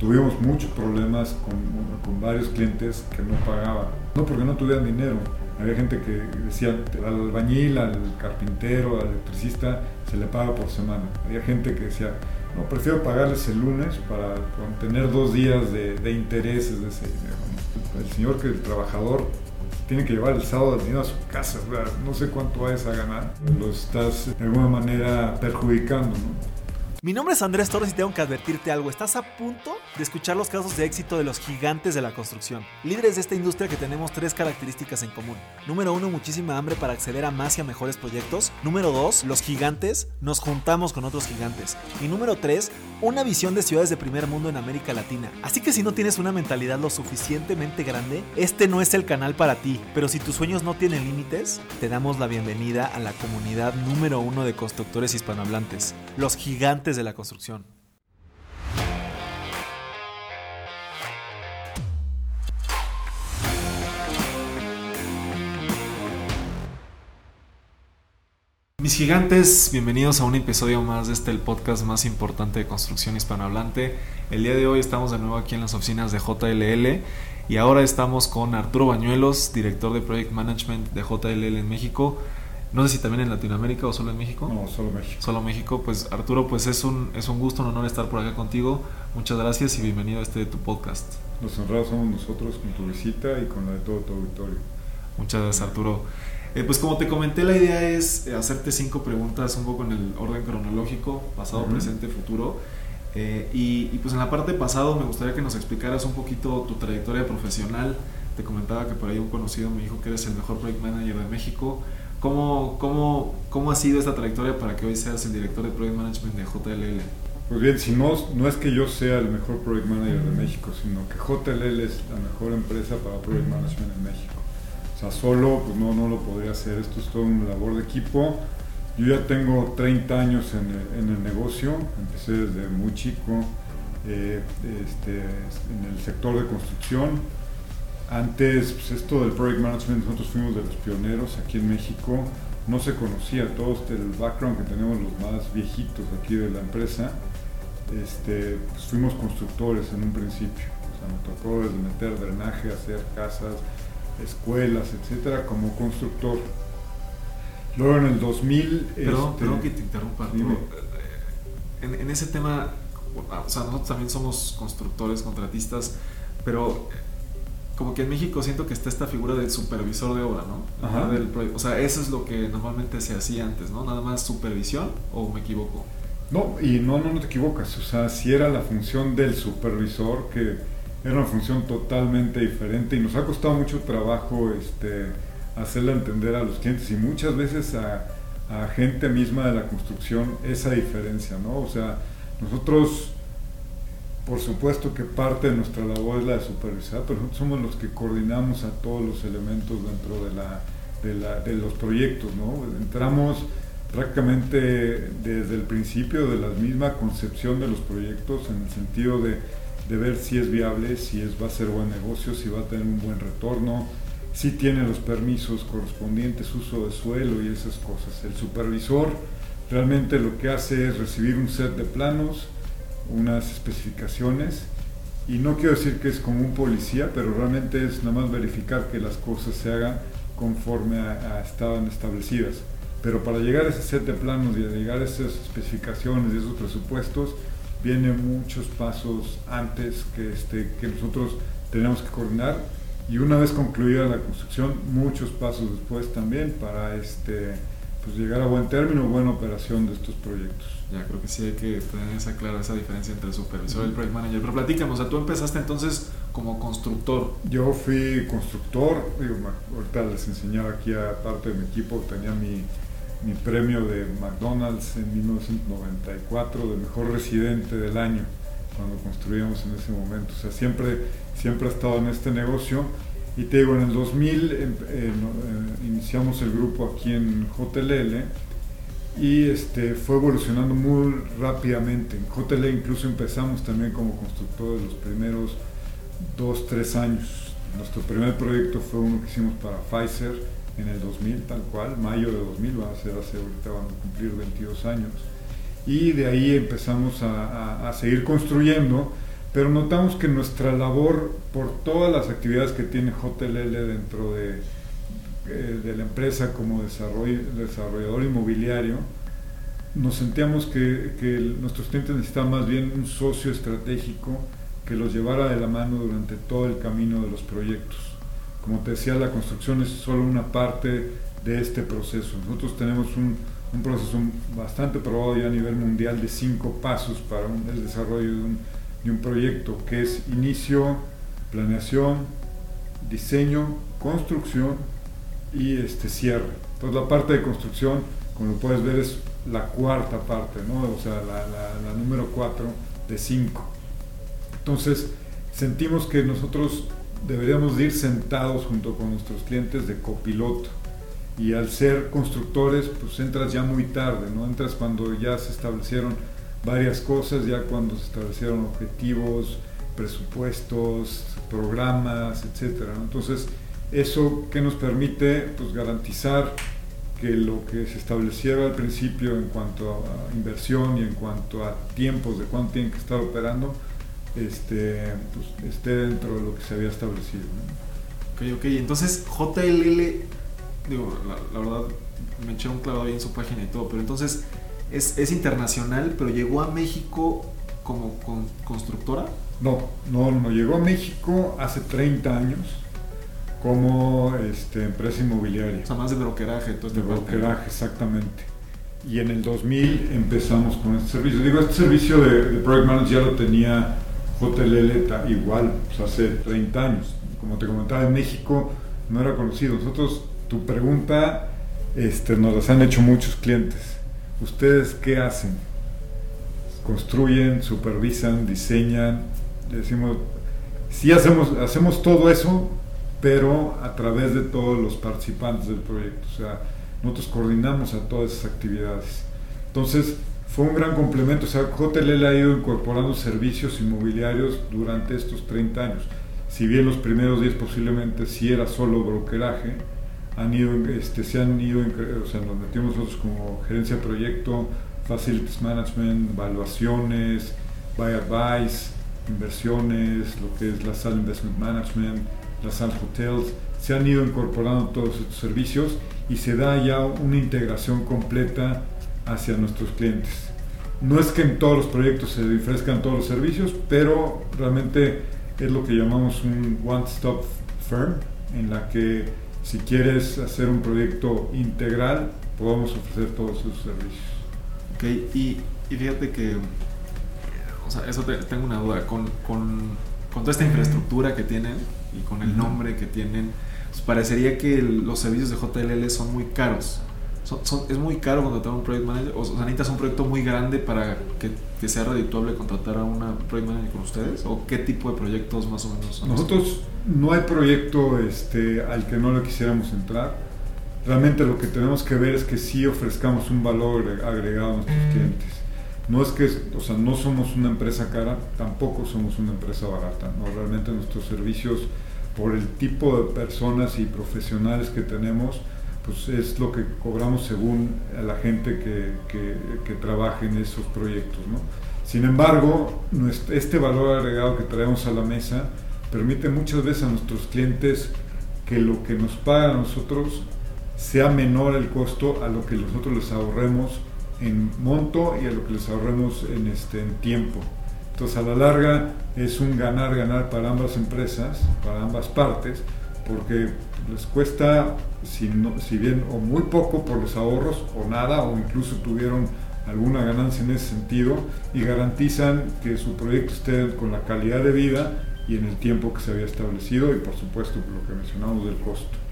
Tuvimos muchos problemas con, varios clientes que no pagaban, no porque no tuvieran dinero. Había gente que decía al albañil, al carpintero, al electricista se le paga por semana. Había gente que decía, no, prefiero pagarles el lunes para tener dos días de, de intereses de ese dinero. El señor que el trabajador tiene que llevar el sábado el dinero a su casa, no sé cuánto vayas a ganar, lo estás de alguna manera perjudicando. ¿no? Mi nombre es Andrés Torres y tengo que advertirte algo. Estás a punto de escuchar los casos de éxito de los gigantes de la construcción. Líderes de esta industria que tenemos tres características en común. Número uno, muchísima hambre para acceder a más y a mejores proyectos. Número dos, los gigantes nos juntamos con otros gigantes. Y número tres, una visión de ciudades de primer mundo en América Latina. Así que si no tienes una mentalidad lo suficientemente grande, este no es el canal para ti. Pero si tus sueños no tienen límites, te damos la bienvenida a la comunidad número uno de constructores hispanohablantes. Los gigantes de la construcción. Mis gigantes, bienvenidos a un episodio más de este el podcast más importante de construcción hispanohablante. El día de hoy estamos de nuevo aquí en las oficinas de JLL y ahora estamos con Arturo Bañuelos, director de Project Management de JLL en México. No sé si también en Latinoamérica o solo en México. No, solo México. Solo México. Pues Arturo, pues es un, es un gusto, un honor estar por acá contigo. Muchas gracias y bienvenido a este tu podcast. Los honrados somos nosotros con tu visita y con la de todo tu auditorio. Muchas gracias Arturo. Eh, pues como te comenté, la idea es hacerte cinco preguntas un poco en el orden cronológico, pasado, presente, futuro. Eh, y, y, pues en la parte pasado me gustaría que nos explicaras un poquito tu trayectoria profesional. Te comentaba que por ahí un conocido me dijo que eres el mejor project manager de México. ¿Cómo, cómo, cómo ha sido esta trayectoria para que hoy seas el director de Project Management de JLL? Pues bien, si no, no es que yo sea el mejor Project Manager de México, sino que JLL es la mejor empresa para Project Management en México. O sea, solo pues no, no lo podría hacer, esto es todo una labor de equipo. Yo ya tengo 30 años en el, en el negocio, empecé desde muy chico eh, este, en el sector de construcción antes, pues esto del project management, nosotros fuimos de los pioneros aquí en México, no se conocía todo este, el background que tenemos los más viejitos aquí de la empresa. Este, pues fuimos constructores en un principio, o sea, me tocó desde meter drenaje, hacer casas, escuelas, etcétera, como constructor. Luego en el 2000... Perdón, este, perdón que te interrumpa. En, en ese tema, o sea, nosotros también somos constructores, contratistas, pero como que en México siento que está esta figura del supervisor de obra, ¿no? Del, o sea, eso es lo que normalmente se hacía antes, ¿no? Nada más supervisión o me equivoco. No, y no, no, no te equivocas, o sea, si era la función del supervisor, que era una función totalmente diferente y nos ha costado mucho trabajo este, hacerle entender a los clientes y muchas veces a, a gente misma de la construcción esa diferencia, ¿no? O sea, nosotros por supuesto que parte de nuestra labor es la de supervisar, pero nosotros somos los que coordinamos a todos los elementos dentro de, la, de, los proyectos. ¿no? Entramos prácticamente desde el principio de la misma concepción de los proyectos en el sentido de, de ver si es viable, si es, va a ser buen negocio, si va a tener un buen retorno, si tiene los permisos correspondientes, uso de suelo y esas cosas. El supervisor realmente lo que hace es recibir un set de planos, unas especificaciones y no quiero decir que es como un policía, pero realmente es nada más verificar que las cosas se hagan conforme a, estaban establecidas. Pero para llegar a ese set de planos y a llegar a esas especificaciones y esos presupuestos, vienen muchos pasos antes que, este, que nosotros tenemos que coordinar y una vez concluida la construcción, muchos pasos después también para este, pues llegar a buen término, buena operación de estos proyectos. Ya creo que sí hay que tener esa clara esa diferencia entre el supervisor y el project manager. Pero platícame, o sea, tú empezaste entonces como constructor. Yo fui constructor, digo, ahorita les enseñaba aquí a parte de mi equipo, tenía mi, mi premio de McDonald's en 1994 de mejor residente del año cuando construíamos en ese momento. O sea, siempre, siempre he estado en este negocio. Y te digo, en el 2000 em, eh, eh, iniciamos el grupo aquí en JLL y este, fue evolucionando muy rápidamente. En JL incluso empezamos también como constructor de los primeros dos, tres años. Nuestro primer proyecto fue uno que hicimos para Pfizer en el 2000, tal cual, mayo de 2000, va a ser hace, ahorita van a cumplir 22 años. Y de ahí empezamos a, a seguir construyendo, pero notamos que nuestra labor, por todas las actividades que tiene JLL dentro de, eh, de la empresa como desarrollador inmobiliario, nos sentíamos que, nuestros clientes necesitaban más bien un socio estratégico que los llevara de la mano durante todo el camino de los proyectos. Como te decía, la construcción es solo una parte de este proceso. Nosotros tenemos un, un proceso bastante probado ya a nivel mundial de cinco pasos para el desarrollo de un, de un proyecto, que es inicio, planeación, diseño, construcción y este cierre. Entonces la parte de construcción, como lo puedes ver, es la cuarta parte, ¿no? o sea, la, número cuatro de cinco. Entonces sentimos que nosotros deberíamos de ir sentados junto con nuestros clientes de copiloto y al ser constructores, pues entras ya muy tarde, ¿no? Entras cuando ya se establecieron varias cosas, ya cuando se establecieron objetivos, presupuestos, programas, etcétera. Entonces, eso que nos permite pues, garantizar que lo que se estableciera al principio en cuanto a inversión y en cuanto a tiempos de cuánto tienen que estar operando, este, pues, esté dentro de lo que se había establecido. ¿no? Ok, ok. Entonces, JLL digo, la, verdad me eché un clavado ahí en su página y todo, pero entonces es, es internacional, pero llegó a México como constructora. No, no, no, llegó a México hace 30 años como este, empresa inmobiliaria. O sea, más de brokeraje. Todo este de brokeraje, exactamente. Y en el 2000 empezamos con este servicio. Digo, este servicio de, de Project Manager ya lo tenía JLL igual, pues hace 30 años. Como te comentaba, en México no era conocido. Nosotros tu pregunta este, nos las han hecho muchos clientes. ¿Ustedes qué hacen? Construyen, supervisan, diseñan. Decimos, sí hacemos, hacemos todo eso, pero a través de todos los participantes del proyecto. O sea, nosotros coordinamos a todas esas actividades. Entonces, fue un gran complemento. O sea, JLL ha ido incorporando servicios inmobiliarios durante estos 30 años. Si bien los primeros 10 posiblemente sí era solo brokeraje, han ido, este, se han ido, o sea, nos metimos nosotros como gerencia de proyecto, facilities management, evaluaciones, buy advice, inversiones, lo que es la sala investment management, la sala hotels, se han ido incorporando todos estos servicios y se da ya una integración completa hacia nuestros clientes. No es que en todos los proyectos se ofrezcan todos los servicios, pero realmente es lo que llamamos un one-stop firm, en la que si quieres hacer un proyecto integral, podemos ofrecer todos esos servicios. Ok, y, y fíjate que, o sea, eso tengo una duda, con, con, con, toda esta infraestructura que tienen y con el nombre que tienen, pues parecería que los servicios de JLL son muy caros es muy caro contratar a un project manager, o, sea, necesitas un proyecto muy grande para que, que, sea redituable contratar a una project manager con ustedes, o qué tipo de proyectos más o menos son Nosotros no hay proyecto este, al que no le quisiéramos entrar. Realmente lo que tenemos que ver es que sí ofrezcamos un valor agregado a nuestros clientes. No es que, o sea, no somos una empresa cara, tampoco somos una empresa barata. ¿no? Realmente nuestros servicios, por el tipo de personas y profesionales que tenemos, pues es lo que cobramos según la gente que, que, trabaja en esos proyectos. ¿no? Sin embargo, este valor agregado que traemos a la mesa permite muchas veces a nuestros clientes que lo que nos pagan a nosotros sea menor el costo a lo que nosotros les ahorremos en monto y a lo que les ahorremos en, este, en tiempo. Entonces a la larga es un ganar-ganar para ambas empresas, para ambas partes, porque les cuesta, si, si bien o muy poco por los ahorros o nada, o incluso tuvieron alguna ganancia en ese sentido, y garantizan que su proyecto esté con la calidad de vida y en el tiempo que se había establecido y por supuesto lo que mencionamos del costo.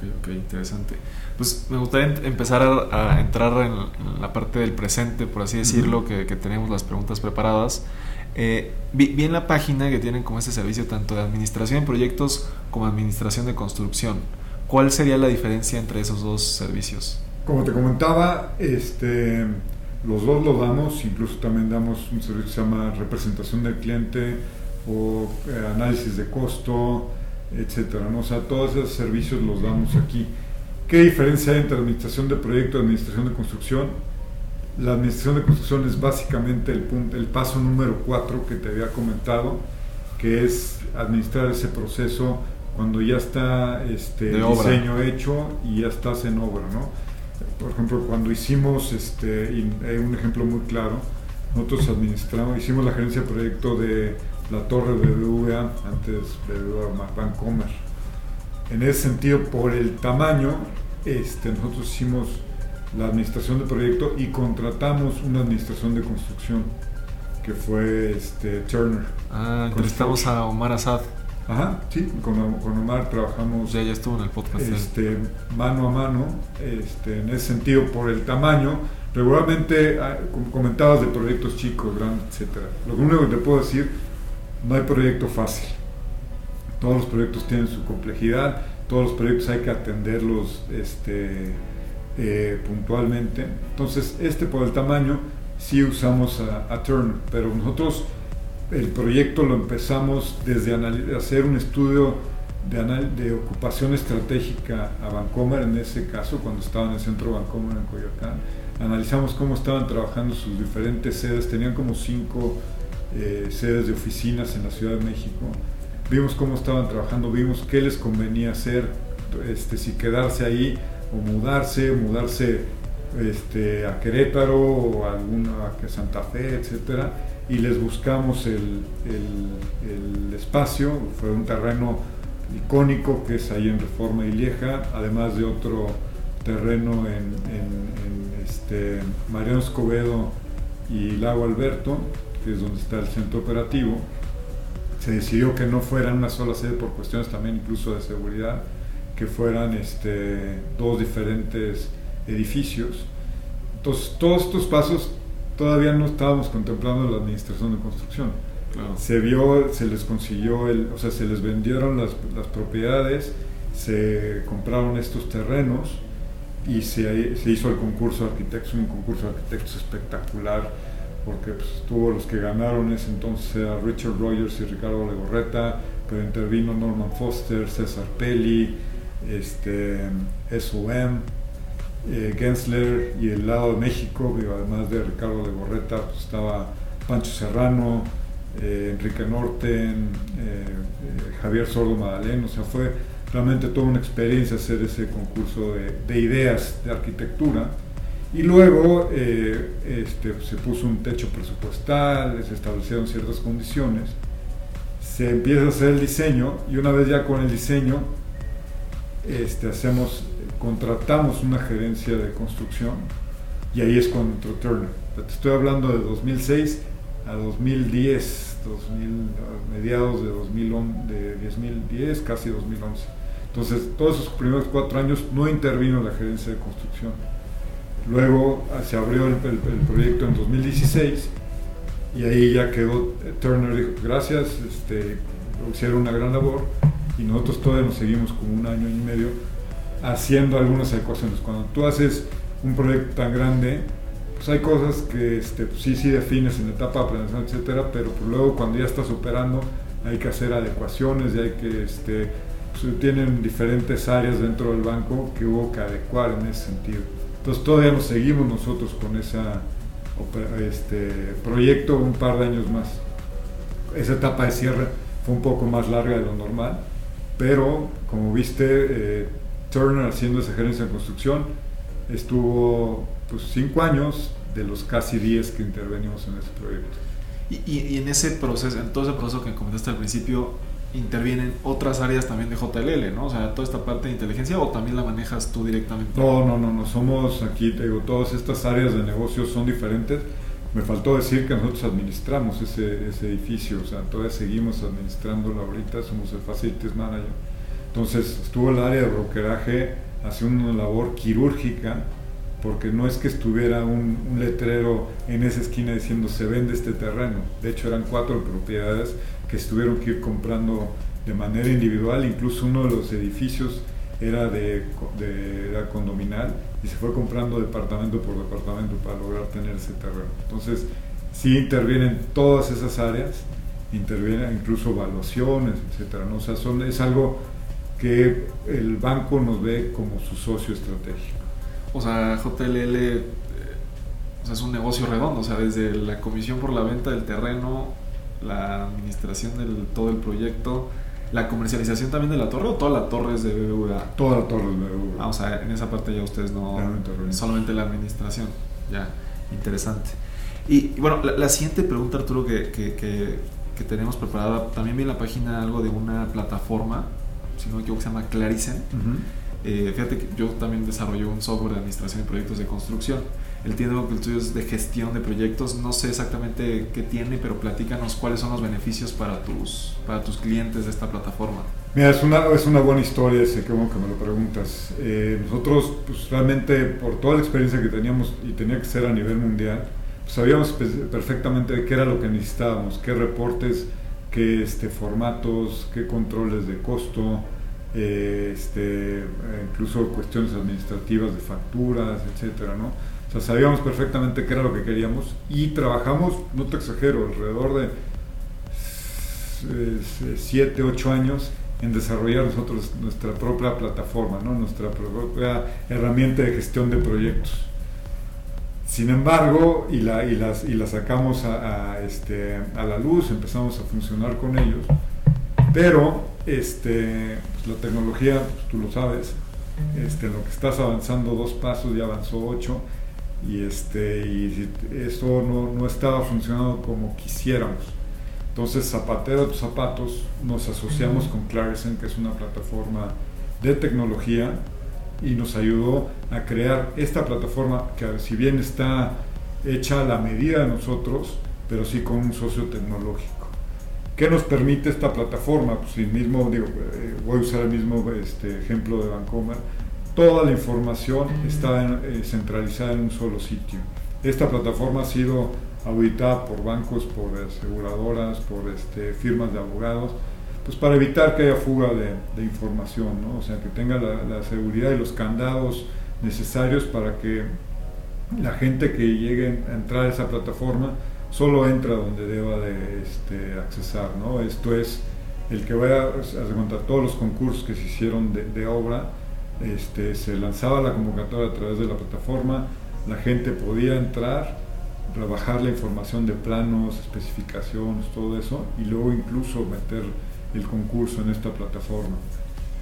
Ok, ok, interesante. Pues me gustaría empezar a, entrar en, la parte del presente, por así decirlo, que, que tenemos las preguntas preparadas. Eh, vi, en la página que tienen como este servicio tanto de administración de proyectos como administración de construcción. ¿Cuál sería la diferencia entre esos dos servicios? Como te comentaba, este, los dos lo damos, incluso también damos un servicio que se llama representación del cliente o eh, análisis de costo, etcétera. ¿no? O sea, todos esos servicios los damos aquí. ¿Qué diferencia hay entre administración de proyecto y administración de construcción? la administración de construcción es básicamente el, punto, el paso número 4 que te había comentado, que es administrar ese proceso cuando ya está este diseño hecho y ya estás en obra, ¿no? Por ejemplo, cuando hicimos, este, un ejemplo muy claro, nosotros administramos, hicimos la gerencia de proyecto de la torre BBVA, antes BBVA Bancomer. En ese sentido, por el tamaño, este, nosotros hicimos la administración de proyecto y contratamos una administración de construcción que fue este, Turner. Ah, entrevistamos a Omar Azad. Ajá, sí, con, Omar trabajamos. Ya, ya estuvo en el podcast. Este, mano a mano, este, en ese sentido, por el tamaño. Regularmente, ah, comentabas de proyectos chicos, grandes, etcétera. Lo único que te puedo decir, no hay proyecto fácil. Todos los proyectos tienen su complejidad, todos los proyectos hay que atenderlos este, eh, puntualmente. Entonces, este por el tamaño, sí usamos a, a Turner, pero nosotros el proyecto lo empezamos desde hacer un estudio de, ocupación estratégica a Vancomer, en ese caso, cuando estaba en el centro Vancomer en Coyoacán. Analizamos cómo estaban trabajando sus diferentes sedes, tenían como cinco eh, sedes de oficinas en la Ciudad de México. Vimos cómo estaban trabajando, vimos qué les convenía hacer, este, si quedarse ahí o mudarse, mudarse este, a Querétaro o a, alguna, a Santa Fe, etcétera y les buscamos el, espacio, fue un terreno icónico que es ahí en Reforma y Lieja, además de otro terreno en, en, este, Mariano Escobedo y Lago Alberto, que es donde está el centro operativo. Se decidió que no fueran una sola sede por cuestiones también incluso de seguridad, que fueran este, dos diferentes edificios. Entonces, todos estos pasos todavía no estábamos contemplando la administración de construcción. Se vio, se les consiguió, el, o sea, se les vendieron las, las propiedades, se compraron estos terrenos y se, se, hizo el concurso de arquitectos, un concurso de arquitectos espectacular, porque pues, tuvo los que ganaron ese entonces a Richard Rogers y Ricardo Legorreta, pero intervino Norman Foster, César Pelli, este, SOM, eh, Gensler y el lado de México, además de Ricardo de Borreta, pues, estaba Pancho Serrano, eh, Enrique Norten, eh, Javier Sordo Madaleno, o sea, fue realmente toda una experiencia hacer ese concurso de, ideas de arquitectura. Y luego este, se puso un techo presupuestal, se establecieron ciertas condiciones, se empieza a hacer el diseño y una vez ya con el diseño este, hacemos contratamos una gerencia de construcción y ahí es cuando entró Turner. Te estoy hablando de 2006 a 2010, 2000, mediados de, 2010, casi 2011. Entonces, todos esos primeros cuatro años no intervino la gerencia de construcción. Luego ah, se abrió el, proyecto en 2016 y ahí ya quedó, Turner dijo, gracias, este, hicieron una gran labor y nosotros todavía nos seguimos como un año y medio haciendo algunas ecuaciones. Cuando tú haces un proyecto tan grande, pues hay cosas que este, pues sí, sí defines en etapa de planeación, etcétera, pero pues luego cuando ya estás operando hay que hacer adecuaciones y hay que, este, pues tienen diferentes áreas dentro del banco que hubo que adecuar en ese sentido. Entonces todavía nos seguimos nosotros con ese este, proyecto un par de años más. Esa etapa de cierre fue un poco más larga de lo normal, pero como viste, eh, Turner haciendo esa gerencia de construcción. Estuvo pues, cinco años de los casi diez que intervenimos en ese proyecto. Y, en ese proceso, en todo ese proceso que comentaste al principio, intervienen otras áreas también de JLL, ¿no? O sea, toda esta parte de inteligencia o también la manejas tú directamente. No, no, no, no, somos aquí, te digo, todas estas áreas de negocio son diferentes. Me faltó decir que nosotros administramos ese, ese edificio, o sea, todavía seguimos administrándolo ahorita, somos el Facilities Manager entonces estuvo el área de brokeraje haciendo una labor quirúrgica, porque no es que estuviera un, letrero en esa esquina diciendo se vende este terreno. De hecho eran cuatro propiedades que estuvieron que ir comprando de manera individual, incluso uno de los edificios era de, de condominal y se fue comprando departamento por departamento para lograr tener ese terreno. Entonces, sí intervienen todas esas áreas, intervienen incluso evaluaciones, etcétera. ¿no? O sea, son, es algo que el banco nos ve como su socio estratégico. O sea, JLL, eh, o sea, es un negocio redondo, o sea, desde la comisión por la venta del terreno, la administración de todo el proyecto, la comercialización también de la torre o toda la torre es de BBVA. Toda la torre es de BBVA. Ah, o sea, en esa parte ya ustedes no, solamente la administración, ya, interesante. Y, bueno, la, siguiente pregunta, Arturo, que, que, que, tenemos preparada, también vi en la página algo de una plataforma, si no me equivoco, se llama Clarisen. Eh, fíjate que yo también desarrollo un software de administración de proyectos de construcción. Entiendo que el tuyo es de gestión de proyectos. No sé exactamente qué tiene, pero platícanos cuáles son los beneficios para tus, para tus clientes de esta plataforma. Mira, es una, es una buena historia, sé que bueno que me lo preguntas. Eh, nosotros, pues realmente, por toda la experiencia que teníamos y tenía que ser a nivel mundial, pues sabíamos perfectamente qué era lo que necesitábamos, qué reportes, qué este, formatos, qué controles de costo, eh, este, incluso cuestiones administrativas de facturas, etcétera, ¿no? O sea, sabíamos perfectamente qué era lo que queríamos y trabajamos, no te exagero, alrededor de 7, 8 años en desarrollar nosotros nuestra propia plataforma, ¿no? nuestra propia herramienta de gestión de proyectos. Sin embargo, y la, y las, sacamos a, este, a la luz, empezamos a funcionar con ellos, pero este, pues, la tecnología, pues, tú lo sabes, este, lo que estás avanzando dos pasos ya avanzó ocho y, este, y esto no, no estaba funcionando como quisiéramos. Entonces, zapatero tus zapatos, nos asociamos con Clarison, que es una plataforma de tecnología, y nos ayudó a crear esta plataforma que si bien está hecha a la medida de nosotros, pero sí con un socio tecnológico. ¿Qué nos permite esta plataforma? Pues el mismo, digo, eh, voy a usar el mismo este, ejemplo de Vancomer. Toda la información está eh, centralizada en un solo sitio. Esta plataforma ha sido auditada por bancos, por aseguradoras, por este, firmas de abogados, pues para evitar que haya fuga de, información, ¿no? o sea, que tenga la, la, seguridad y los candados necesarios para que la gente que llegue a entrar a esa plataforma solo entra donde deba de este, accesar. Esto es el que vaya a contar todos los concursos que se hicieron de, obra, este, se lanzaba la convocatoria a través de la plataforma, la gente podía entrar, rebajar la información de planos, especificaciones, todo eso, y luego incluso meter el concurso en esta plataforma.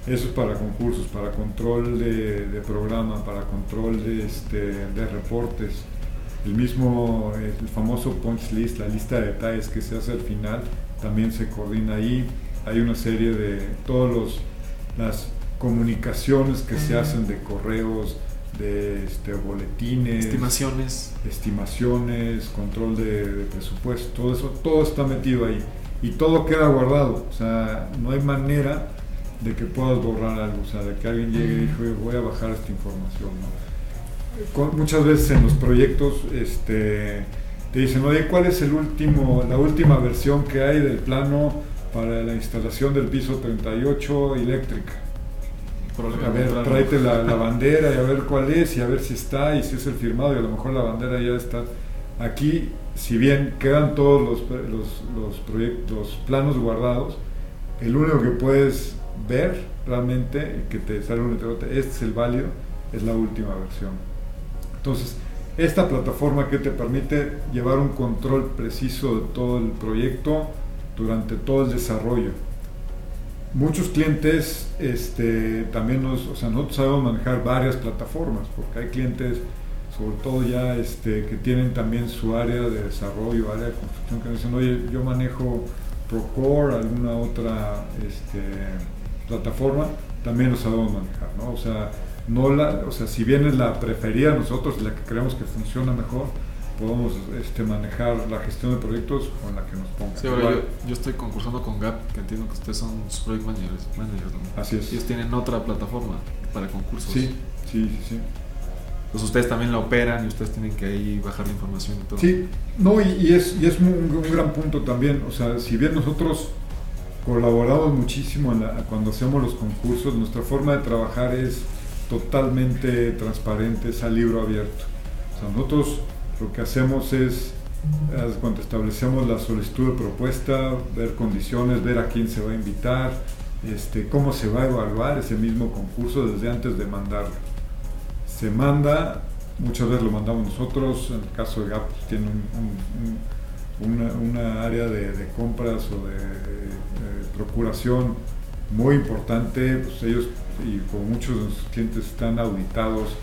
Eso es para concursos, para control de, programa, para control de, este, de reportes, el mismo, el famoso punch list, la lista de detalles que se hace al final, también se coordina ahí. Hay una serie de todas las comunicaciones que se hacen de correos, de este, boletines, estimaciones, estimaciones, control de, presupuesto, todo eso, todo está metido ahí y todo queda guardado. O sea, no hay manera de que puedas borrar algo, o sea, de que alguien llegue y diga, voy a bajar esta información. ¿no? muchas veces en los proyectos este, te dicen, oye, ¿cuál es el último, la última versión que hay del plano para la instalación del piso 38 eléctrica? A ver, tráete la, bandera y a ver cuál es y a ver si está y si es el firmado y a lo mejor la bandera ya está. Aquí, si bien quedan todos los, los, los, proyectos, planos guardados, el único que puedes ver realmente, que te sale un este es el válido, es la última versión. Entonces, esta plataforma que te permite llevar un control preciso de todo el proyecto durante todo el desarrollo. Muchos clientes este, también nos, o sea, nosotros sabemos manejar varias plataformas, porque hay clientes, sobre todo ya este, que tienen también su área de desarrollo, área de construcción, que dicen, oye, yo manejo Procore, alguna otra este, plataforma, también lo sabemos manejar, ¿no? O sea, no la, o sea, si bien es la preferida nosotros, la que creemos que funciona mejor, podemos este, manejar la gestión de proyectos con la que nos ponga. Sí, yo, yo, estoy concursando con Gap, que entiendo que ustedes son project managers, Así es. Ellos tienen otra plataforma para concursos. Sí, sí, sí, sí. Pues ustedes también la operan y ustedes tienen que ahí bajar la información y todo. Sí, no, y, es, y es un, un, gran punto también. O sea, si bien nosotros colaboramos muchísimo cuando hacemos los concursos, nuestra forma de trabajar es totalmente transparente, es a libro abierto. O sea, nosotros lo que hacemos es, cuando establecemos la solicitud de propuesta, ver condiciones, ver a quién se va a invitar, este, cómo se va a evaluar ese mismo concurso desde antes de mandarlo. Se manda muchas veces lo mandamos nosotros, en el caso de GAP pues, tiene una, área de, compras o de, procuración muy importante, pues ellos y como muchos de nuestros clientes están auditados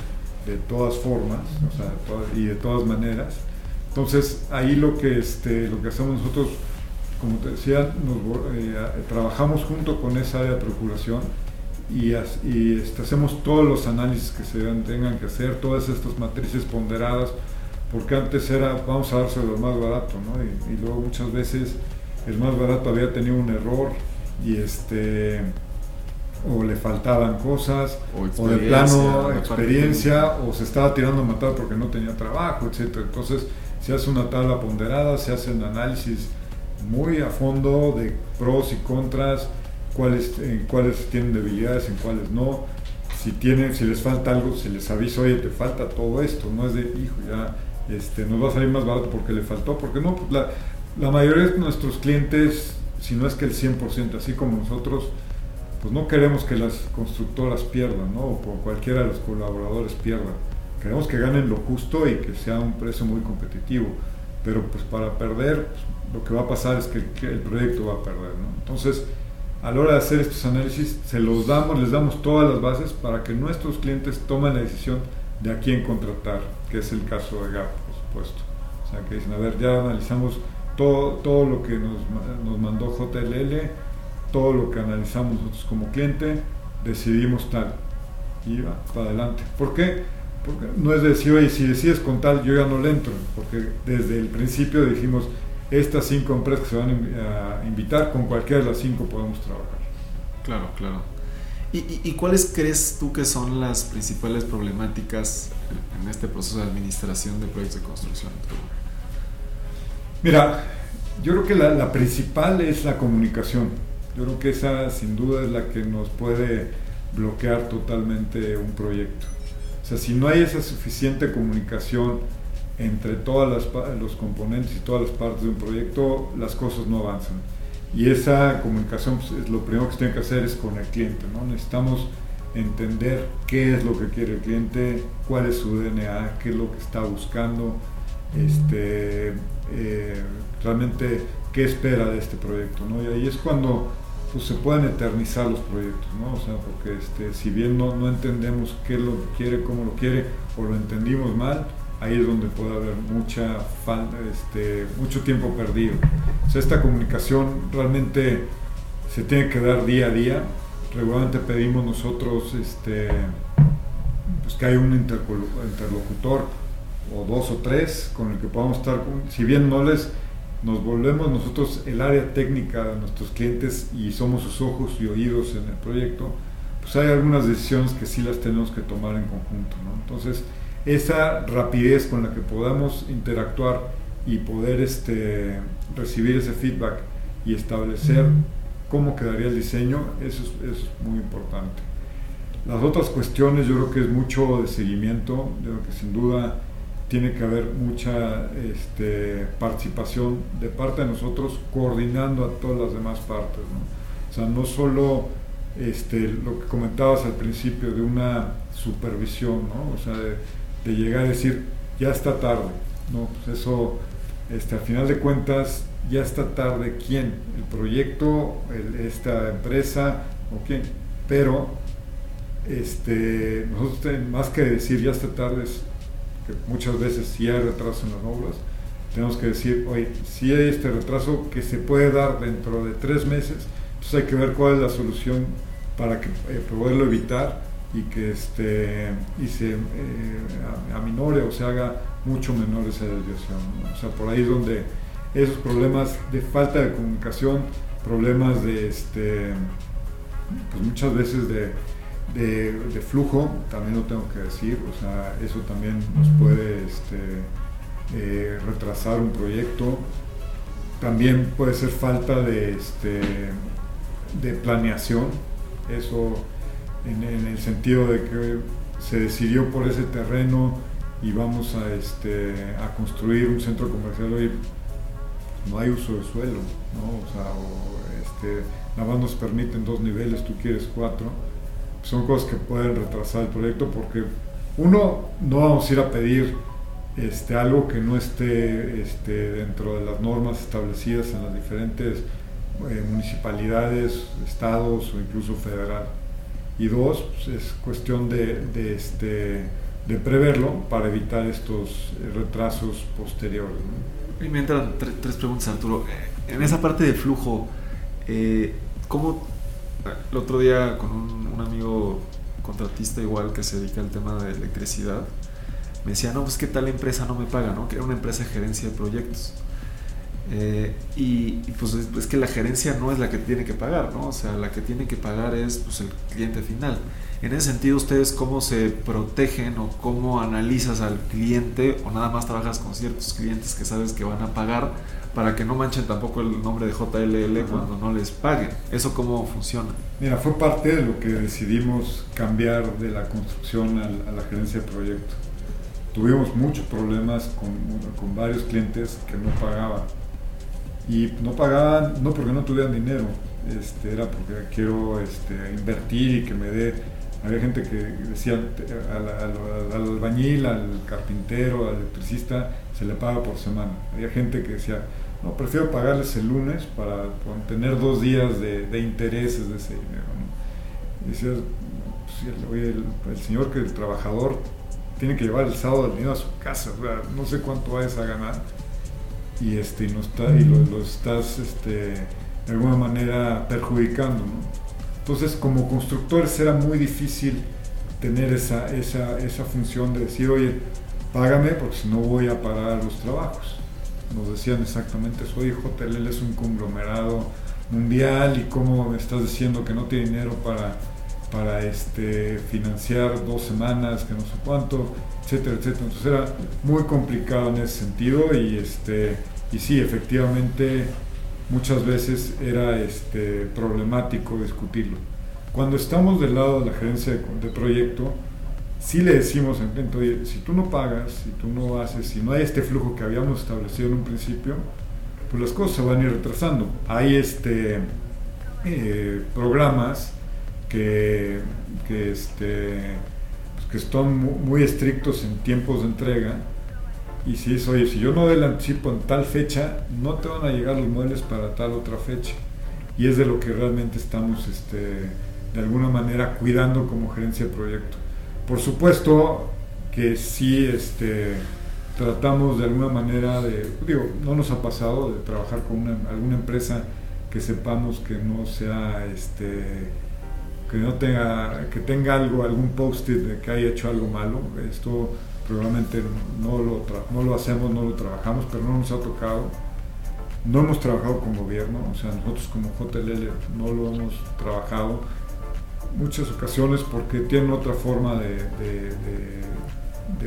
de todas formas y de todas maneras. Entonces ahí lo que, este, lo que hacemos nosotros, como te decía, eh, trabajamos junto con esa área de procuración y, este, hacemos todos los análisis que se tengan que hacer, todas estas matrices ponderadas, porque antes era vamos a dárselo lo más barato, ¿no? y, luego muchas veces el más barato había tenido un error y este o le faltaban cosas, o, de plano experiencia, o se estaba tirando a matar porque no tenía trabajo, etc. Entonces se hace una tabla ponderada, se hace un análisis muy a fondo de pros y contras, cuáles, en cuáles tienen debilidades, en cuáles no. Si tienen, si les falta algo, se les avisa, oye, te falta todo esto, no es de, hijo, ya este, nos va a salir más barato porque le faltó, porque no, pues la, la mayoría de nuestros clientes, si no es que el 100%, así como nosotros, pues no queremos que las constructoras pierdan, ¿no? o cualquiera de los colaboradores pierdan. Queremos que ganen lo justo y que sea un precio muy competitivo. Pero pues para perder, pues, lo que va a pasar es que, el proyecto va a perder. Entonces, a la hora de hacer estos análisis, se los damos, les damos todas las bases para que nuestros clientes tomen la decisión de a quién contratar, que es el caso de GAP, por supuesto. O sea, que dicen, a ver, ya analizamos todo, todo lo que nos, nos mandó JLL, todo lo que analizamos nosotros como cliente, decidimos tal. Y va para adelante. ¿Por qué? Porque no es decir, oye, si decides con tal, yo ya no le entro. Porque desde el principio dijimos, estas cinco empresas que se van a invitar, con cualquiera de las cinco podemos trabajar. Claro, claro. ¿Y, y, cuáles crees tú que son las principales problemáticas en este proceso de administración de proyectos de construcción? Mira, yo creo que la, la, principal es la comunicación. Yo creo que esa sin duda es la que nos puede bloquear totalmente un proyecto. O sea, si no hay esa suficiente comunicación entre todos los componentes y todas las partes de un proyecto, las cosas no avanzan. Y esa comunicación, pues, es lo primero que se tiene que hacer es con el cliente. ¿no? Necesitamos entender qué es lo que quiere el cliente, cuál es su DNA, qué es lo que está buscando, este, eh, realmente qué espera de este proyecto. ¿no? Y ahí es cuando pues, se pueden eternizar los proyectos, ¿no? O sea, porque este, si bien no, no entendemos qué lo quiere, cómo lo quiere, o lo entendimos mal, ahí es donde puede haber mucha este, mucho tiempo perdido. O sea, esta comunicación realmente se tiene que dar día a día. Regularmente pedimos nosotros este, pues que haya un interlocutor o dos o tres con el que podamos estar, si bien no les nos volvemos nosotros el área técnica de nuestros clientes y somos sus ojos y oídos en el proyecto, pues hay algunas decisiones que sí las tenemos que tomar en conjunto. ¿no? Entonces, esa rapidez con la que podamos interactuar y poder este, recibir ese feedback y establecer cómo quedaría el diseño, eso es, muy importante. Las otras cuestiones yo creo que es mucho de seguimiento, yo creo que sin duda tiene que haber mucha este, participación de parte de nosotros coordinando a todas las demás partes. O sea, no solo este, lo que comentabas al principio de una supervisión, ¿no? o sea, de llegar a decir, ya está tarde. No, pues eso, este, al final de cuentas, ya está tarde quién, el proyecto, esta empresa o quién. Pero este, nosotros más que decir ya está tarde, es que muchas veces si hay retraso en las obras, tenemos que decir, oye, si hay este retraso que se puede dar dentro de tres meses, entonces hay que ver cuál es la solución para que, eh, poderlo evitar y que este, y se eh, aminore o se haga mucho menor esa desviación. O sea, por ahí es donde esos problemas de falta de comunicación, problemas de, este, pues muchas veces de, de, flujo, también lo tengo que decir, o sea, eso también nos puede este, eh, retrasar un proyecto. También puede ser falta de, este, de planeación, eso en, el sentido de que se decidió por ese terreno y vamos a, este, construir un centro comercial hoy, no hay uso de suelo, ¿no? O sea, este, nada más nos permiten dos niveles, tú quieres cuatro. Son cosas que pueden retrasar el proyecto porque Uno, no vamos a ir a pedir este, algo que no esté este, dentro de las normas establecidas en las diferentes eh, municipalidades, estados o incluso federal. Y dos, pues, es cuestión de, este, de preverlo para evitar estos retrasos posteriores. Y me entran tres preguntas, Arturo. En esa parte de flujo, eh, ¿cómo el otro día con un, un, amigo contratista igual que se dedica al tema de electricidad, me decía, no, pues que tal empresa no me paga, ¿no? Que era una empresa de gerencia de proyectos. Eh, y, pues es, que la gerencia no es la que tiene que pagar, ¿no? O sea, la que tiene que pagar es pues, el cliente final. En ese sentido, ¿ustedes cómo se protegen o cómo analizas al cliente o nada más trabajas con ciertos clientes que sabes que van a pagar para que no manchen tampoco el nombre de JLL cuando no les paguen? ¿Eso cómo funciona? Mira, fue parte de lo que decidimos cambiar de la construcción a la gerencia de proyecto tuvimos muchos problemas con, con, varios clientes que no pagaban. Y no pagaban, no porque no tuvieran dinero, este, era porque quiero este, invertir y que me dé. Había gente que decía al, al, albañil, al carpintero, al electricista, se le paga por semana. Había gente que decía, no, prefiero pagarles el lunes para, tener dos días de, intereses de ese dinero. Y decías, pues, el, el, señor que el trabajador tiene que llevar el sábado al niño a su casa, no sé cuánto vayas a ganar y, este, no está, y lo, estás este, de alguna manera perjudicando. Entonces como constructores era muy difícil tener esa, esa, esa función de decir, oye, págame porque si no voy a parar los trabajos. Nos decían exactamente eso, oye, JLL es un conglomerado mundial y cómo me estás diciendo que no tiene dinero para para este, financiar dos semanas, que no sé cuánto, etcétera, etcétera. Entonces era muy complicado en ese sentido y, este, y sí, efectivamente muchas veces era este, problemático discutirlo. Cuando estamos del lado de la gerencia de, proyecto, sí le decimos cliente, oye, si tú no pagas, si tú no haces, si no hay este flujo que habíamos establecido en un principio, pues las cosas se van a ir retrasando. Hay este, eh, programas que, que, este, pues, que están muy estrictos en tiempos de entrega. Y si es, oye, si yo no doy el anticipo en tal fecha, no te van a llegar los muebles para tal otra fecha. Y es de lo que realmente estamos este, de alguna manera cuidando como gerencia de proyecto. Por supuesto que sí este, tratamos de alguna manera de, digo, no nos ha pasado de trabajar con alguna empresa que sepamos que no sea este, que no tenga, que tenga algo, algún post-it de que haya hecho algo malo. Esto probablemente no lo, no lo hacemos, no lo trabajamos, pero no nos ha tocado. No hemos trabajado con gobierno, o sea, nosotros como JLL no lo hemos trabajado muchas ocasiones porque tienen otra forma de,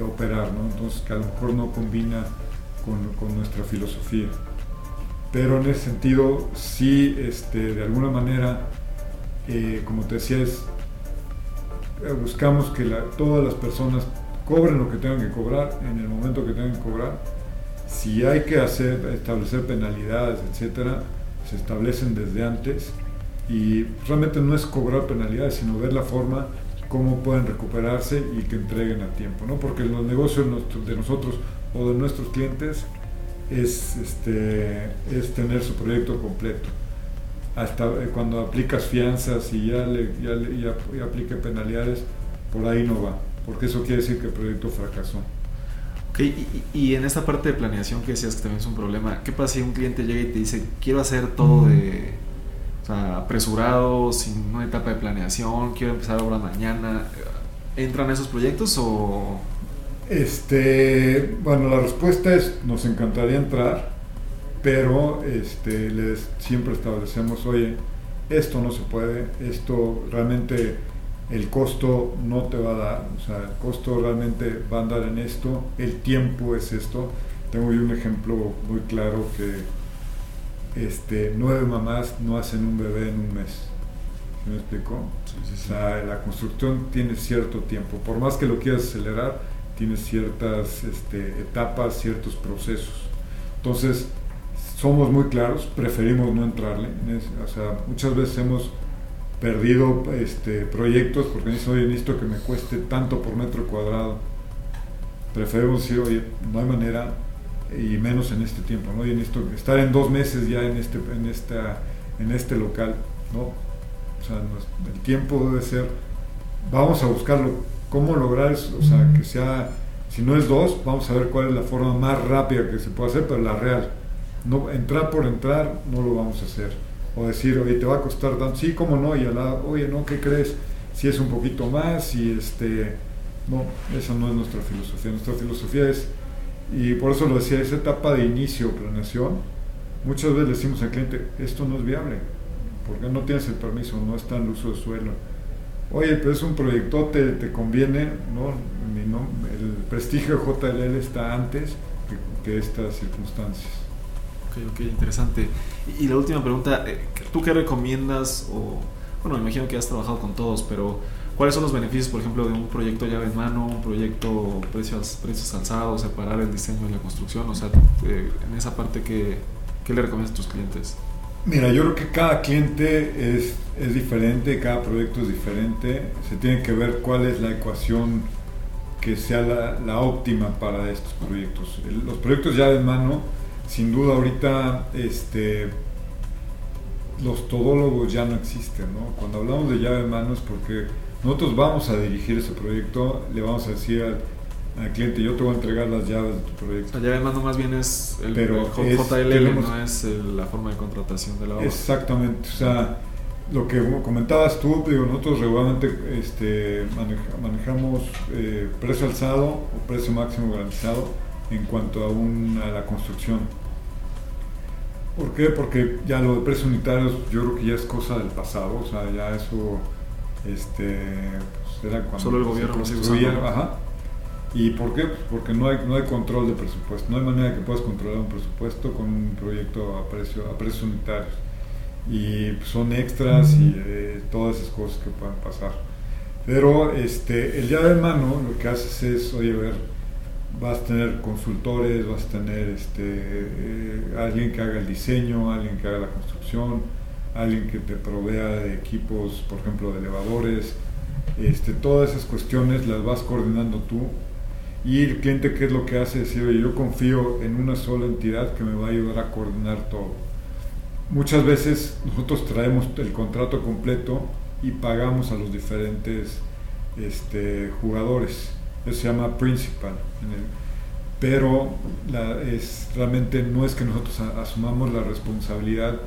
operar, ¿no? entonces que a lo mejor no combina con, con, nuestra filosofía. Pero en ese sentido, sí, este, de alguna manera, eh, como te decía, es, eh, buscamos que todas las personas cobren lo que tengan que cobrar en el momento que tengan que cobrar. Si hay que hacer, establecer penalidades, etcétera, se establecen desde antes y realmente no es cobrar penalidades, sino ver la forma cómo pueden recuperarse y que entreguen a tiempo, ¿no? Porque los negocios de nosotros o de nuestros clientes es, este, es tener su proyecto completo hasta eh, cuando aplicas fianzas y ya, le, ya, ya, aplique penalidades, por ahí no va, porque eso quiere decir que el proyecto fracasó. Ok, y, en esta parte de planeación que decías que también es un problema, ¿qué pasa si un cliente llega y te dice, quiero hacer todo de sea, apresurado, sin una etapa de planeación, quiero empezar ahora mañana? ¿Entran esos proyectos o...? Este, bueno, la respuesta es, nos encantaría entrar, pero este, les, siempre establecemos, oye, esto no se puede, esto realmente el costo no te va a dar, o sea, el costo realmente va a andar en esto, el tiempo es esto. Tengo yo un ejemplo muy claro que este, nueve mamás no hacen un bebé en un mes. ¿Me explico? O sea, la construcción tiene cierto tiempo. Por más que lo quieras acelerar, tiene ciertas este, etapas, ciertos procesos. Entonces, somos muy claros, preferimos no entrarle. O sea, muchas veces hemos perdido este, proyectos porque dice, oye, necesito que me cueste tanto por metro cuadrado. Preferimos decir, oye, no hay manera, y menos en este tiempo, ¿no? Y necesito estar en dos meses ya en este, en esta, en este local, ¿no? O sea, el tiempo debe ser, vamos a buscarlo, cómo lograr eso, o sea, que sea, si no es dos, vamos a ver cuál es la forma más rápida que se puede hacer, pero la real. No, entrar por entrar no lo vamos a hacer o decir, oye, te va a costar tanto, sí, cómo no, y al lado, oye, no, ¿qué crees? Si es un poquito más, y este, no, esa no es nuestra filosofía, nuestra filosofía es, y por eso lo decía, esa etapa de inicio, planeación, muchas veces decimos al cliente, esto no es viable, porque no tienes el permiso, no está en el uso de suelo. Oye, pero es un proyectote, te conviene, ¿no? el prestigio de JLL está antes que estas circunstancias. Ok, ok, interesante. Y, la última pregunta, eh, ¿tú qué recomiendas? O, bueno, me imagino que has trabajado con todos, pero ¿cuáles son los beneficios, por ejemplo, de un proyecto llave en mano, un proyecto precios, precios alzados, separar el diseño y la construcción? O sea, eh, en esa parte, ¿qué, ¿qué le recomiendas a tus clientes? Mira, yo creo que cada cliente es, es diferente, cada proyecto es diferente. Se tiene que ver cuál es la ecuación que sea la, óptima para estos proyectos. Los proyectos llave en mano sin duda ahorita este, los todólogos ya no existen, ¿no? Cuando hablamos de llave en mano es porque nosotros vamos a dirigir ese proyecto, le vamos a decir al, cliente, yo te voy a entregar las llaves de tu proyecto. La llave mano más bien es el, Pero JLL, no es la forma de contratación de la obra. Exactamente, o sea, lo que comentabas tú, digo, nosotros regularmente este, manejamos eh, precio alzado o precio máximo garantizado en cuanto a, un, a la construcción. ¿Por qué? Porque ya lo de precios unitarios yo creo que ya es cosa del pasado, o sea, ya eso este, pues era cuando Solo el gobierno se ajá. ¿Y por qué? Pues porque no hay, no hay control de presupuesto, no hay manera que puedas controlar un presupuesto con un proyecto a, precio, a precios unitarios. Y pues, son extras y eh, todas esas cosas que puedan pasar. Pero este, el día de mano lo que haces es, oye, ver, vas a tener consultores, vas a tener este, eh, alguien que haga el diseño, alguien que haga la construcción, alguien que te provea de equipos, por ejemplo, de elevadores. Este, todas esas cuestiones las vas coordinando tú y el cliente qué es lo que hace, decir, yo confío en una sola entidad que me va a ayudar a coordinar todo. Muchas veces nosotros traemos el contrato completo y pagamos a los diferentes este, jugadores se llama principal. pero es, realmente no es que nosotros asumamos la responsabilidad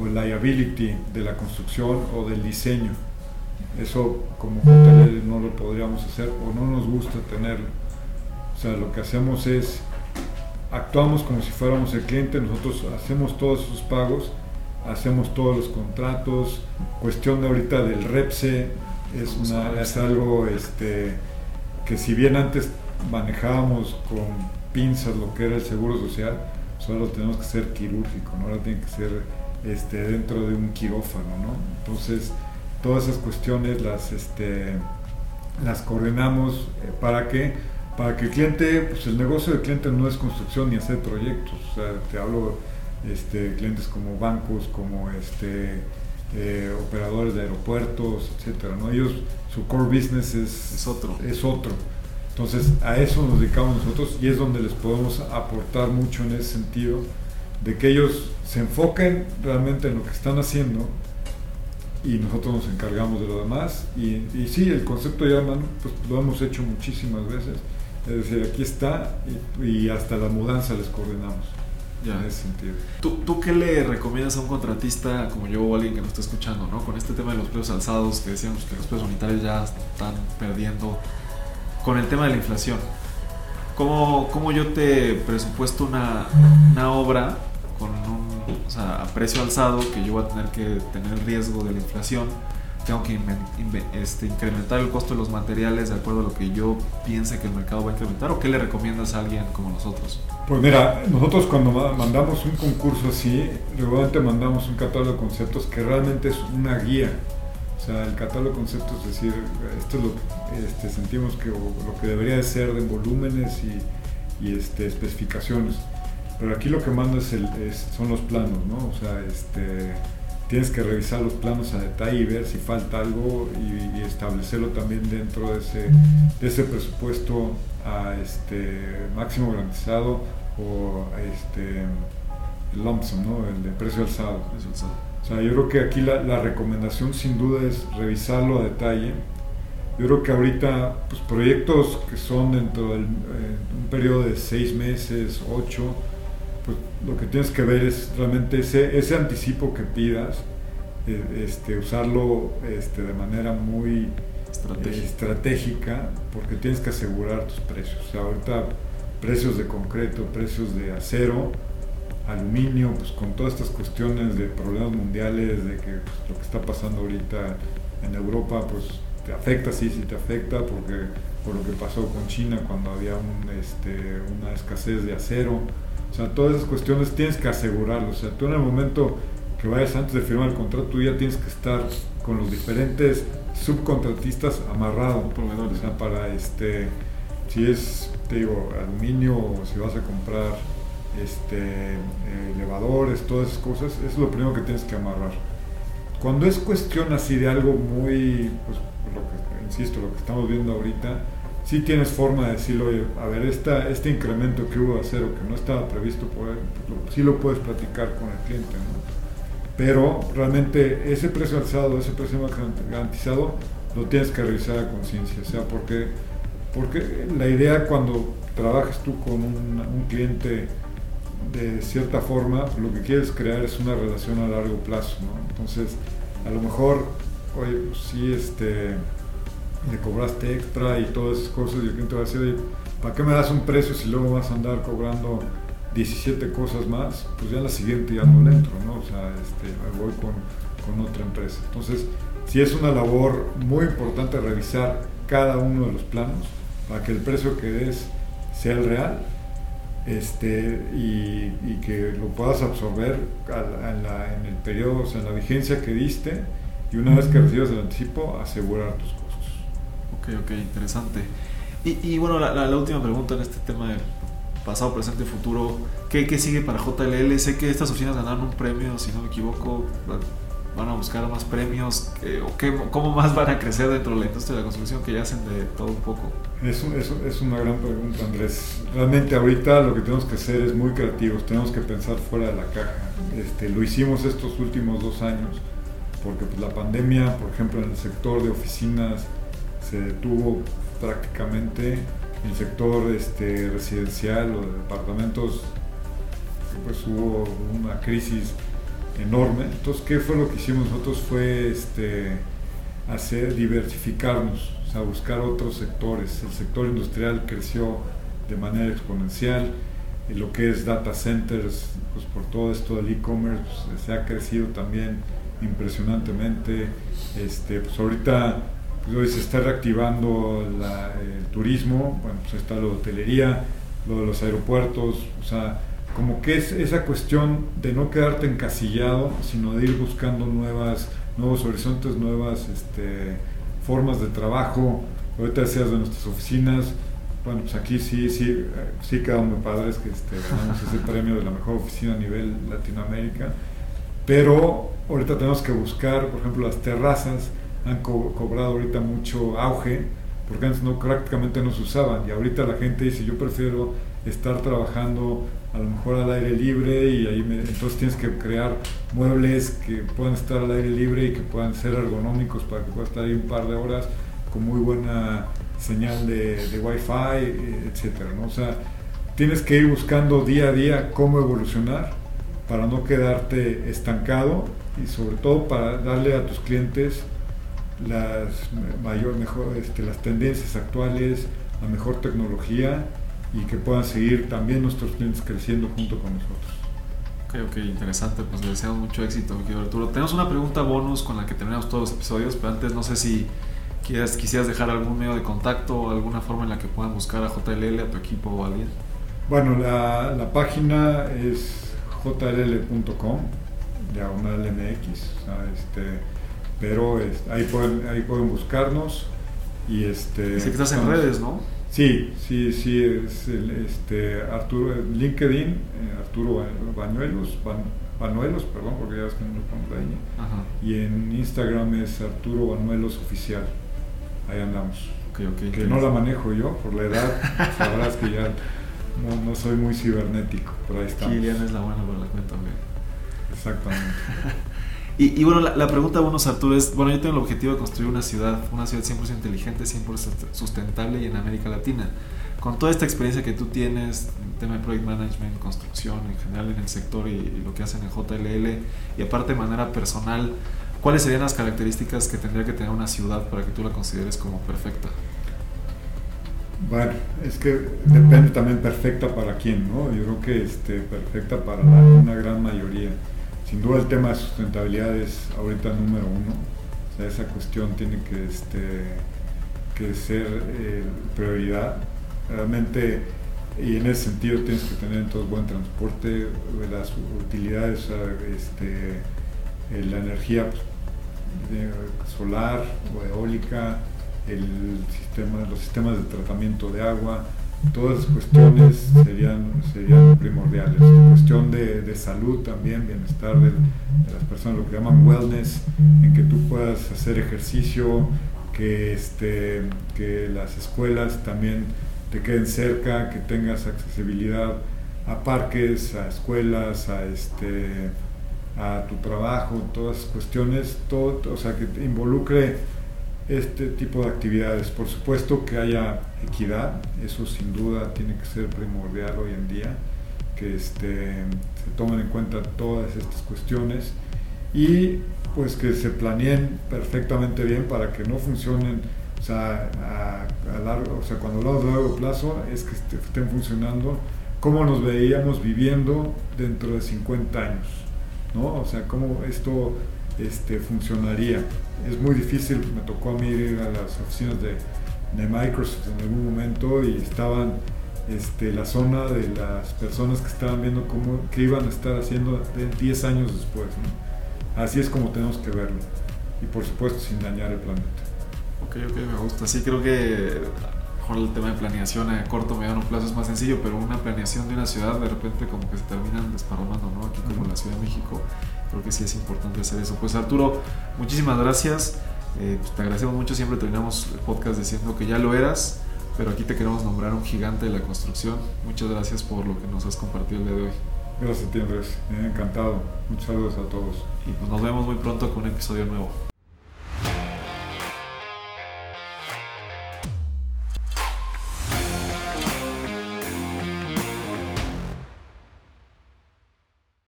o liability de la construcción o del diseño. Eso como hoteles no lo podríamos hacer o no nos gusta tenerlo. O sea, lo que hacemos es, actuamos como si fuéramos el cliente, nosotros hacemos todos esos pagos, hacemos todos los contratos, cuestión de ahorita del REPSE, es, una, es algo este, que si bien antes manejábamos con pinzas lo que era el seguro social, solo tenemos que ser quirúrgico, ¿no? ahora tiene que ser este, dentro de un quirófano. ¿no? Entonces, todas esas cuestiones las, este, las coordinamos eh, para que para que el cliente, pues el negocio del cliente no es construcción ni hacer proyectos, o sea, te hablo este, clientes como bancos, como este, eh, operadores de aeropuertos, etcétera, ¿no? Ellos, su core business es, es, otro. es otro. Entonces, a eso nos dedicamos nosotros y es donde les podemos aportar mucho en ese sentido, de que ellos se enfoquen realmente en lo que están haciendo y nosotros nos encargamos de lo demás. Y, y sí, el concepto de Yaman, pues lo hemos hecho muchísimas veces. Es decir, aquí está y, y hasta la mudanza les coordinamos. Ya. En ese sentido. ¿Tú, ¿Tú, qué le recomiendas a un contratista como yo o alguien que nos está escuchando, ¿no? con este tema de los precios alzados, que decíamos que los precios unitarios ya están perdiendo, con el tema de la inflación? ¿Cómo, cómo yo te presupuesto una, una obra con un, o sea, a precio alzado que yo voy a tener que tener riesgo de la inflación? tengo que este, incrementar el costo de los materiales de acuerdo a lo que yo piense que el mercado va a incrementar o qué le recomiendas a alguien como nosotros? Pues mira, nosotros cuando mandamos un concurso así, regularmente mandamos un catálogo de conceptos que realmente es una guía. O sea, el catálogo de conceptos es decir, esto es lo este, sentimos que lo que debería de ser de volúmenes y, y este, especificaciones. Pero aquí lo que manda es el, son los planos, ¿no? O sea, este, tienes que revisar los planos a detalle y ver si falta algo y, establecerlo también dentro de ese, de ese presupuesto a este máximo garantizado o este el lump ¿no? el de precio alzado. O sea, yo creo que aquí la, la, recomendación sin duda es revisarlo a detalle. Yo creo que ahorita pues, proyectos que son dentro de un periodo de seis meses, ocho, pues lo que tienes que ver es realmente ese, ese anticipo que pidas, eh, este, usarlo este, de manera muy eh, estratégica. porque tienes que asegurar tus precios. O sea, ahorita precios de concreto, precios de acero, aluminio, pues con todas estas cuestiones de problemas mundiales, de que pues, lo que está pasando ahorita en Europa, pues te afecta, sí, sí te afecta, porque por lo que pasó con China cuando había un, este, una escasez de acero o sea, todas esas cuestiones tienes que asegurarlo. O sea, tú en el momento que vayas antes de firmar el contrato, tú ya tienes que estar con los diferentes subcontratistas amarrados. O sea, para este, si es, te digo, aluminio o si vas a comprar este, elevadores, todas esas cosas, es lo primero que tienes que amarrar. Cuando es cuestión así de algo muy, pues, lo que, insisto, lo que estamos viendo ahorita, si tienes forma de decirlo, oye, a ver, esta, este incremento que hubo de acero que no estaba previsto, él, pues, sí lo puedes platicar con el cliente, ¿no? Pero realmente ese precio alzado, ese precio garantizado, lo tienes que revisar a conciencia, o sea, porque, porque la idea cuando trabajas tú con un, cliente de cierta forma, lo que quieres crear es una relación a largo plazo. Entonces, a lo mejor, oye, pues sí, este le cobraste extra y todas esas cosas, y el cliente va a decir, ¿para qué me das un precio si luego vas a andar cobrando 17 cosas más? Pues ya la siguiente ya no le entro, ¿no? O sea, este, voy con, con otra empresa. Entonces, sí es una labor muy importante revisar cada uno de los planos para que el precio que des sea el real este, y, que lo puedas absorber en, el periodo, o sea, en la vigencia que diste y una vez que recibas el anticipo, asegurar tus cosas. Ok, ok, interesante. Y, y bueno, la, la, última pregunta en este tema de pasado, presente futuro. ¿Qué, ¿Qué, sigue para JLL? Sé que estas oficinas ganaron un premio, si no me equivoco. ¿Van a buscar más premios? ¿O qué, cómo más van a crecer dentro de la industria de la construcción que ya hacen de todo un poco? Es una gran pregunta, Andrés. Realmente ahorita lo que tenemos que hacer es muy creativos, tenemos que pensar fuera de la caja. Este, lo hicimos estos últimos dos años, porque pues, la pandemia, por ejemplo, en el sector de oficinas, se detuvo prácticamente el sector este, residencial o de departamentos, pues hubo una crisis enorme. Entonces, ¿qué fue lo que hicimos nosotros? Fue este, hacer, diversificarnos, o sea, buscar otros sectores. El sector industrial creció de manera exponencial, y lo que es data centers, pues por todo esto del e-commerce, pues, se ha crecido también impresionantemente. Este, pues ahorita pues se está reactivando el turismo, bueno, pues está la hotelería, lo de los aeropuertos, o sea, como que es esa cuestión de no quedarte encasillado, sino de ir buscando nuevas, nuevos horizontes, nuevas este, formas de trabajo. Ahorita decías de nuestras oficinas, bueno, pues aquí sí, sí, sí quedan muy padres que este, ganamos ese premio de la mejor oficina a nivel Latinoamérica, pero ahorita tenemos que buscar, por ejemplo, las terrazas, han cobrado ahorita mucho auge, porque antes no, prácticamente no se usaban, y ahorita la gente dice, yo prefiero estar trabajando a lo mejor al aire libre y ahí entonces tienes que crear muebles que puedan estar al aire libre y que puedan ser ergonómicos para que puedas estar ahí un par de horas con muy buena señal de, de wifi, etcétera, ¿no? O sea, tienes que ir buscando día a día cómo evolucionar para no quedarte estancado y sobre todo para darle a tus clientes las mayor, mejor, este, las tendencias actuales, la mejor tecnología y que puedan seguir también nuestros clientes creciendo junto con nosotros. Ok, ok, interesante, pues le deseamos mucho éxito, querido Arturo. Tenemos una pregunta bonus con la que terminamos todos los episodios, pero antes no sé si quieras, quisieras dejar algún medio de contacto o alguna forma en la que puedan buscar a JLL, a tu equipo o a alguien. Bueno, la, la página es jll.com, diagonal MX, o sea, este, pero ahí, pueden, ahí pueden buscarnos y este... Sí que estás en redes, ¿no? Sí, sí, sí, es el, este, Arturo, LinkedIn, eh, Arturo Bañuelos, Banuelos, perdón, porque ya ves que no lo pongo ahí. Y en Instagram es Arturo Banuelos Oficial. Ahí andamos. que no la manejo yo por la edad, sabrás que ya no, no, soy muy cibernético, pero ahí estamos. Kilian es la buena para la cuenta, Exactamente. Y, y, bueno, la, la pregunta, bueno, Arturo, es, bueno, yo tengo el objetivo de construir una ciudad, una ciudad 100% inteligente, 100% sustentable y en América Latina con toda esta experiencia que tú tienes en tema de project management, construcción, en general en el sector y, lo que hacen en JLL, y aparte de manera personal, ¿cuáles serían las características que tendría que tener una ciudad para que tú la consideres como perfecta? Bueno, es que depende también perfecta para quién, ¿no? Yo creo que este, perfecta para una gran mayoría. Sin duda el tema de sustentabilidad es ahorita número uno. O sea, esa cuestión tiene que, este, que ser eh, prioridad realmente y en ese sentido tienes que tener entonces buen transporte, las utilidades, este, eh, la energía solar o eólica, el sistema, los sistemas de tratamiento de agua, todas esas cuestiones serían, serían primordiales. Cuestión de, salud también, bienestar de, de, las personas, lo que llaman wellness, en que tú puedas hacer ejercicio, que, este, que las escuelas también te queden cerca, que tengas accesibilidad a parques, a escuelas, a este a tu trabajo, todas cuestiones, todo, o sea, que involucre este tipo de actividades. Por supuesto que haya equidad, eso sin duda tiene que ser primordial hoy en día, que este, se tomen en cuenta todas estas cuestiones y pues que se planeen perfectamente bien para que no funcionen o sea, a, largo, o sea, cuando hablamos de largo plazo es que estén funcionando cómo nos veíamos viviendo dentro de 50 años, ¿no? O sea, cómo esto este, funcionaría. Es muy difícil, me tocó a mí ir a las oficinas de, de Microsoft en algún momento y estaban este, la zona de las personas que estaban viendo cómo, qué iban a estar haciendo 10 años después. Así es como tenemos que verlo. Y por supuesto sin dañar el planeta. Ok, ok, me gusta. Sí, creo que mejor el tema de planeación a corto mediano plazo es más sencillo, pero una planeación de una ciudad de repente como que se terminan desparramando, ¿no? Aquí como la Ciudad de México, creo que sí es importante hacer eso. Pues Arturo, muchísimas gracias. Eh, pues, te agradecemos mucho, siempre terminamos el podcast diciendo que ya lo eras, pero aquí te queremos nombrar un gigante de la construcción. Muchas gracias por lo que nos has compartido el día de hoy. Gracias Andrés, encantado. Muchos saludos a todos. Y pues nos vemos muy pronto con un episodio nuevo.